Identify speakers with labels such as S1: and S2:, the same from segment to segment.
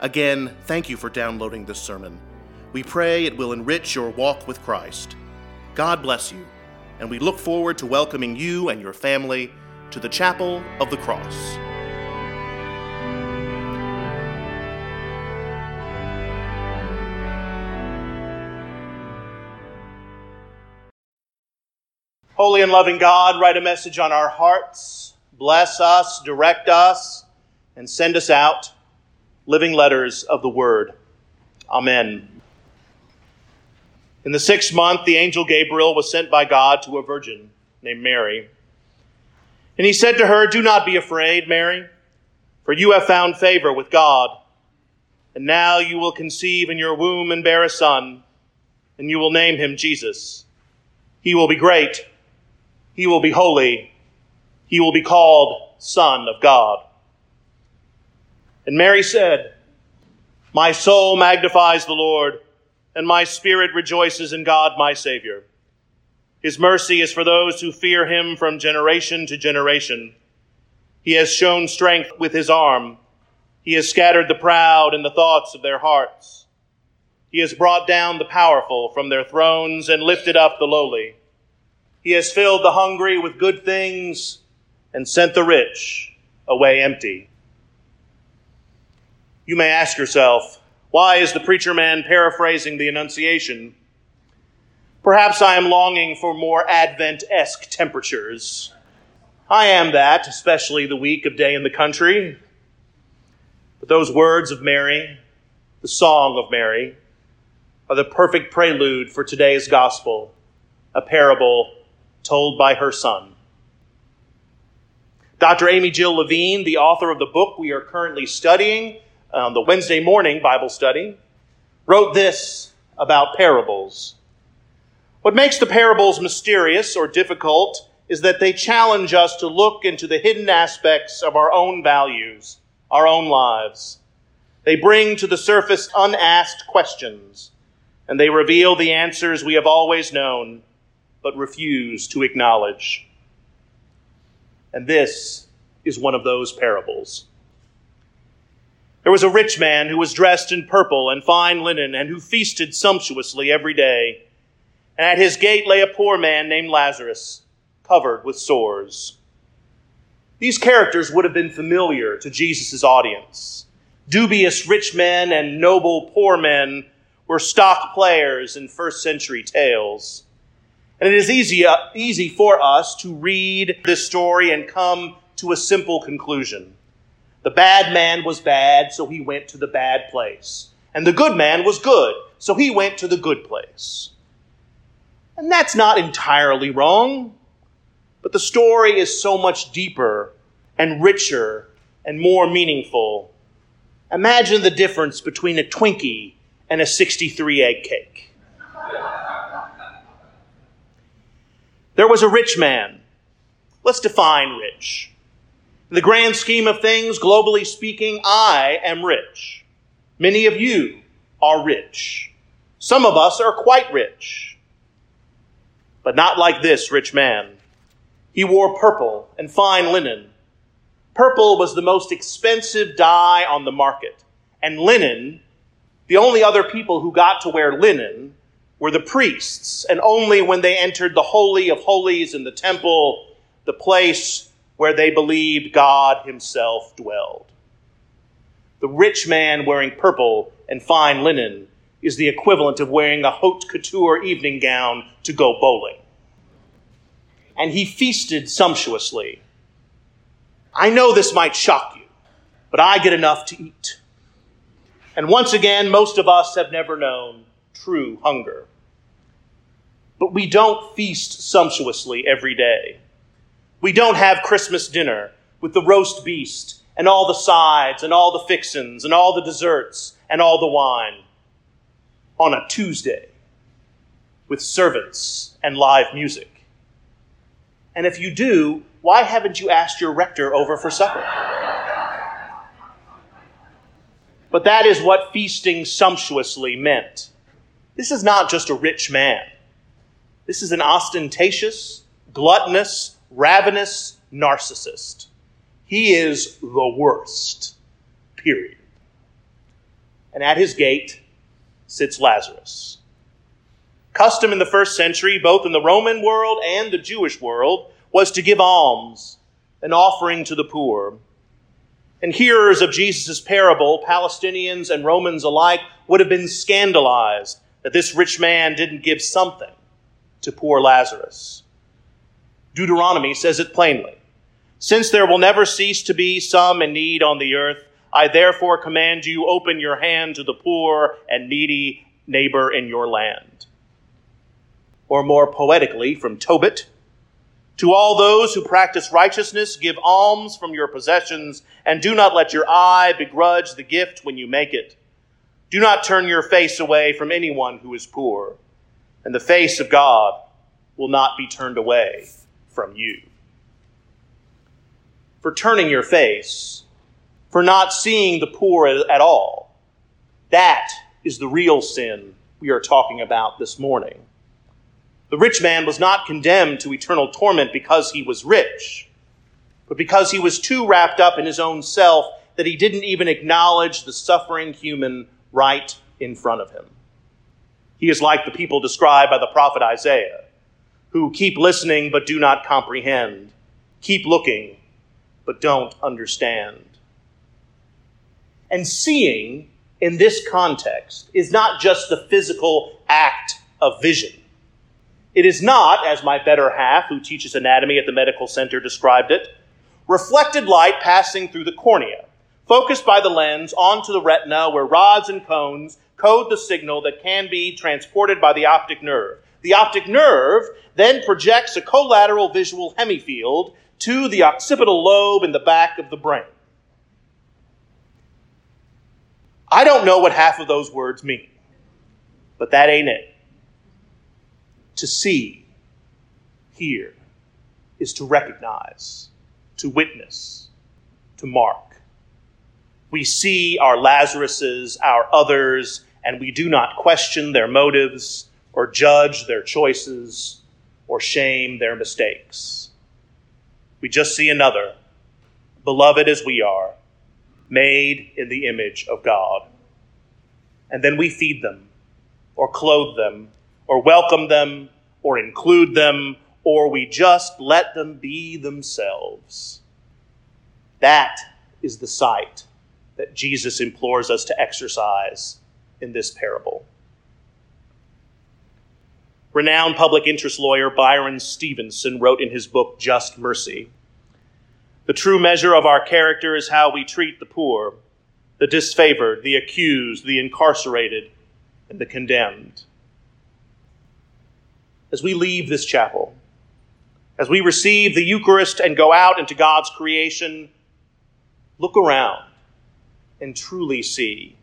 S1: Again, thank you for downloading this sermon. We pray it will enrich your walk with Christ. God bless you, and we look forward to welcoming you and your family to the Chapel of the Cross. Holy and loving God, write a message on our hearts. Bless us, direct us, and send us out living letters of the Word. Amen. In the sixth month, the angel Gabriel was sent by God to a virgin named Mary. And he said to her, Do not be afraid, Mary, for you have found favor with God. And now you will conceive in your womb and bear a son, and you will name him Jesus. He will be great. He will be holy. He will be called Son of God. And Mary said, My soul magnifies the Lord, and my spirit rejoices in God my Savior. His mercy is for those who fear him from generation to generation. He has shown strength with his arm. He has scattered the proud in the thoughts of their hearts. He has brought down the powerful from their thrones and lifted up the lowly. He has filled the hungry with good things and sent the rich away empty. You may ask yourself, why is the preacher man paraphrasing the Annunciation? Perhaps I am longing for more Advent esque temperatures. I am that, especially the week of day in the country. But those words of Mary, the song of Mary, are the perfect prelude for today's gospel, a parable told by her son. Dr. Amy Jill Levine, the author of the book we are currently studying, um, the Wednesday morning Bible study, wrote this about parables. What makes the parables mysterious or difficult is that they challenge us to look into the hidden aspects of our own values, our own lives. They bring to the surface unasked questions, and they reveal the answers we have always known but refuse to acknowledge. And this is one of those parables. There was a rich man who was dressed in purple and fine linen and who feasted sumptuously every day. And at his gate lay a poor man named Lazarus, covered with sores. These characters would have been familiar to Jesus' audience. Dubious rich men and noble poor men were stock players in first century tales. And it is easy, uh, easy for us to read this story and come to a simple conclusion. The bad man was bad, so he went to the bad place. And the good man was good, so he went to the good place. And that's not entirely wrong, but the story is so much deeper and richer and more meaningful. Imagine the difference between a Twinkie and a 63 egg cake. There was a rich man. Let's define rich. In the grand scheme of things, globally speaking, I am rich. Many of you are rich. Some of us are quite rich. But not like this rich man. He wore purple and fine linen. Purple was the most expensive dye on the market. And linen, the only other people who got to wear linen were the priests. And only when they entered the Holy of Holies in the temple, the place where they believed God himself dwelled. The rich man wearing purple and fine linen is the equivalent of wearing a haute couture evening gown to go bowling. And he feasted sumptuously. I know this might shock you, but I get enough to eat. And once again, most of us have never known true hunger. But we don't feast sumptuously every day. We don't have Christmas dinner with the roast beast and all the sides and all the fixins and all the desserts and all the wine on a Tuesday with servants and live music? And if you do, why haven't you asked your rector over for supper? But that is what feasting sumptuously meant. This is not just a rich man. This is an ostentatious, gluttonous, ravenous narcissist. He is the worst, period. And at his gate sits Lazarus. Custom in the first century, both in the Roman world and the Jewish world, was to give alms, an offering to the poor. And hearers of Jesus' parable, Palestinians and Romans alike, would have been scandalized that this rich man didn't give something to poor Lazarus. Deuteronomy says it plainly. Since there will never cease to be some in need on the earth, I therefore command you open your hand to the poor and needy neighbor in your land. Or more poetically, from Tobit, to all those who practice righteousness, give alms from your possessions, and do not let your eye begrudge the gift when you make it. Do not turn your face away from anyone who is poor, and the face of God will not be turned away from you. For turning your face, for not seeing the poor at all, that is the real sin we are talking about this morning. The rich man was not condemned to eternal torment because he was rich, but because he was too wrapped up in his own self that he didn't even acknowledge the suffering human right in front of him. He is like the people described by the prophet Isaiah, who keep listening but do not comprehend, keep looking but don't understand. And seeing in this context is not just the physical act of vision. It is not, as my better half, who teaches anatomy at the medical center, described it, reflected light passing through the cornea, focused by the lens onto the retina where rods and cones code the signal that can be transported by the optic nerve. The optic nerve then projects a collateral visual hemifield to the occipital lobe in the back of the brain. I don't know what half of those words mean, but that ain't it. To see, hear, is to recognize, to witness, to mark. We see our Lazaruses, our others, and we do not question their motives or judge their choices or shame their mistakes. We just see another, beloved as we are, made in the image of God. And then we feed them or clothe them or welcome them or include them, or we just let them be themselves. That is the sight that Jesus implores us to exercise in this parable. Renowned public interest lawyer Bryan Stevenson wrote in his book Just Mercy The true measure of our character is how we treat the poor, the disfavored, the accused, the incarcerated, and the condemned as we leave this chapel, as we receive the Eucharist and go out into God's creation, look around and truly see.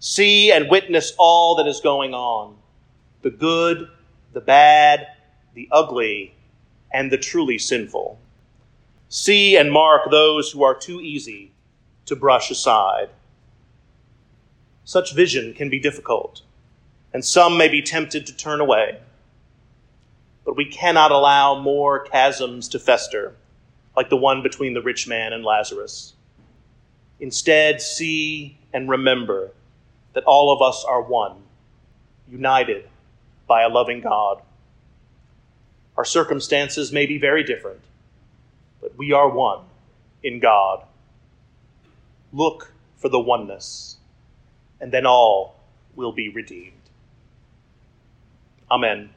S1: See and witness all that is going on the good, the bad, the ugly, and the truly sinful. See and mark those who are too easy to brush aside. Such vision can be difficult, and some may be tempted to turn away but we cannot allow more chasms to fester, like the one between the rich man and Lazarus. Instead, see and remember that all of us are one, united by a loving God. Our circumstances may be very different, but we are one in God. Look for the oneness, and then all will be redeemed. Amen.